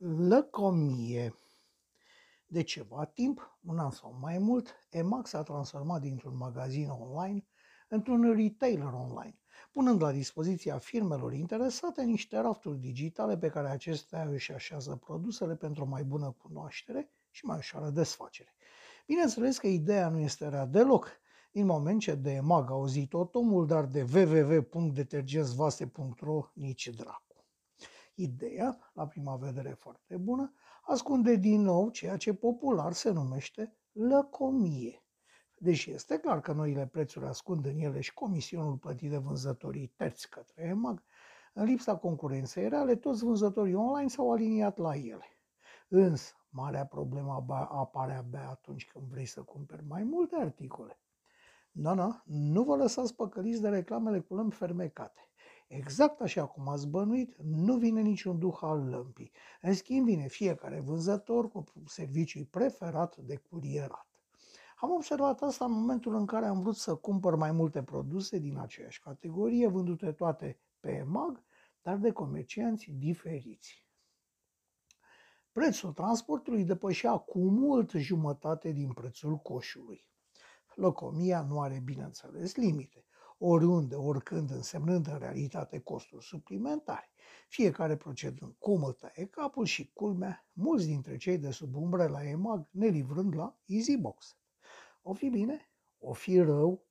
lăcomie. De ceva timp, un an sau mai mult, EMAG s-a transformat dintr-un magazin online într-un retailer online, punând la dispoziția firmelor interesate niște rafturi digitale pe care acestea își așează produsele pentru o mai bună cunoaștere și mai ușoară desfacere. Bineînțeles că ideea nu este rea deloc, din moment ce de EMAG a auzit omul, dar de www.detergențvase.ro nici dracu. Ideea, la prima vedere foarte bună, ascunde din nou ceea ce popular se numește lăcomie. Deși este clar că noile prețuri ascund în ele și comisionul plătit de vânzătorii terți către EMAG, în lipsa concurenței reale, toți vânzătorii online s-au aliniat la ele. Însă, marea problemă apare abia atunci când vrei să cumperi mai multe articole. Da, da, nu vă lăsați păcăliți de reclamele cu lămpi fermecate. Exact așa cum ați bănuit, nu vine niciun duh al lămpii. În schimb, vine fiecare vânzător cu serviciul preferat de curierat. Am observat asta în momentul în care am vrut să cumpăr mai multe produse din aceeași categorie, vândute toate pe EMAG, dar de comercianți diferiți. Prețul transportului depășea cu mult jumătate din prețul coșului. Locomia nu are, bineînțeles, limite oriunde, oricând, însemnând în realitate costuri suplimentare, fiecare procedând cum îl taie capul și culmea, mulți dintre cei de sub umbrela EMAG ne livrând la EasyBox. O fi bine, o fi rău,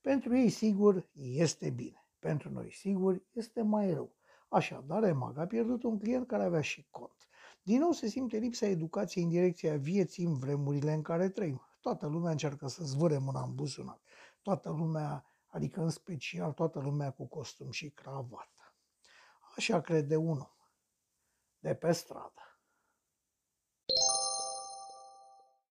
pentru ei sigur este bine, pentru noi sigur este mai rău. Așadar, EMAG a pierdut un client care avea și cont. Din nou se simte lipsa educației în direcția vieții în vremurile în care trăim. Toată lumea încearcă să zvâre mâna în buzunar. Toată lumea adică în special toată lumea cu costum și cravată. Așa crede unul de pe stradă.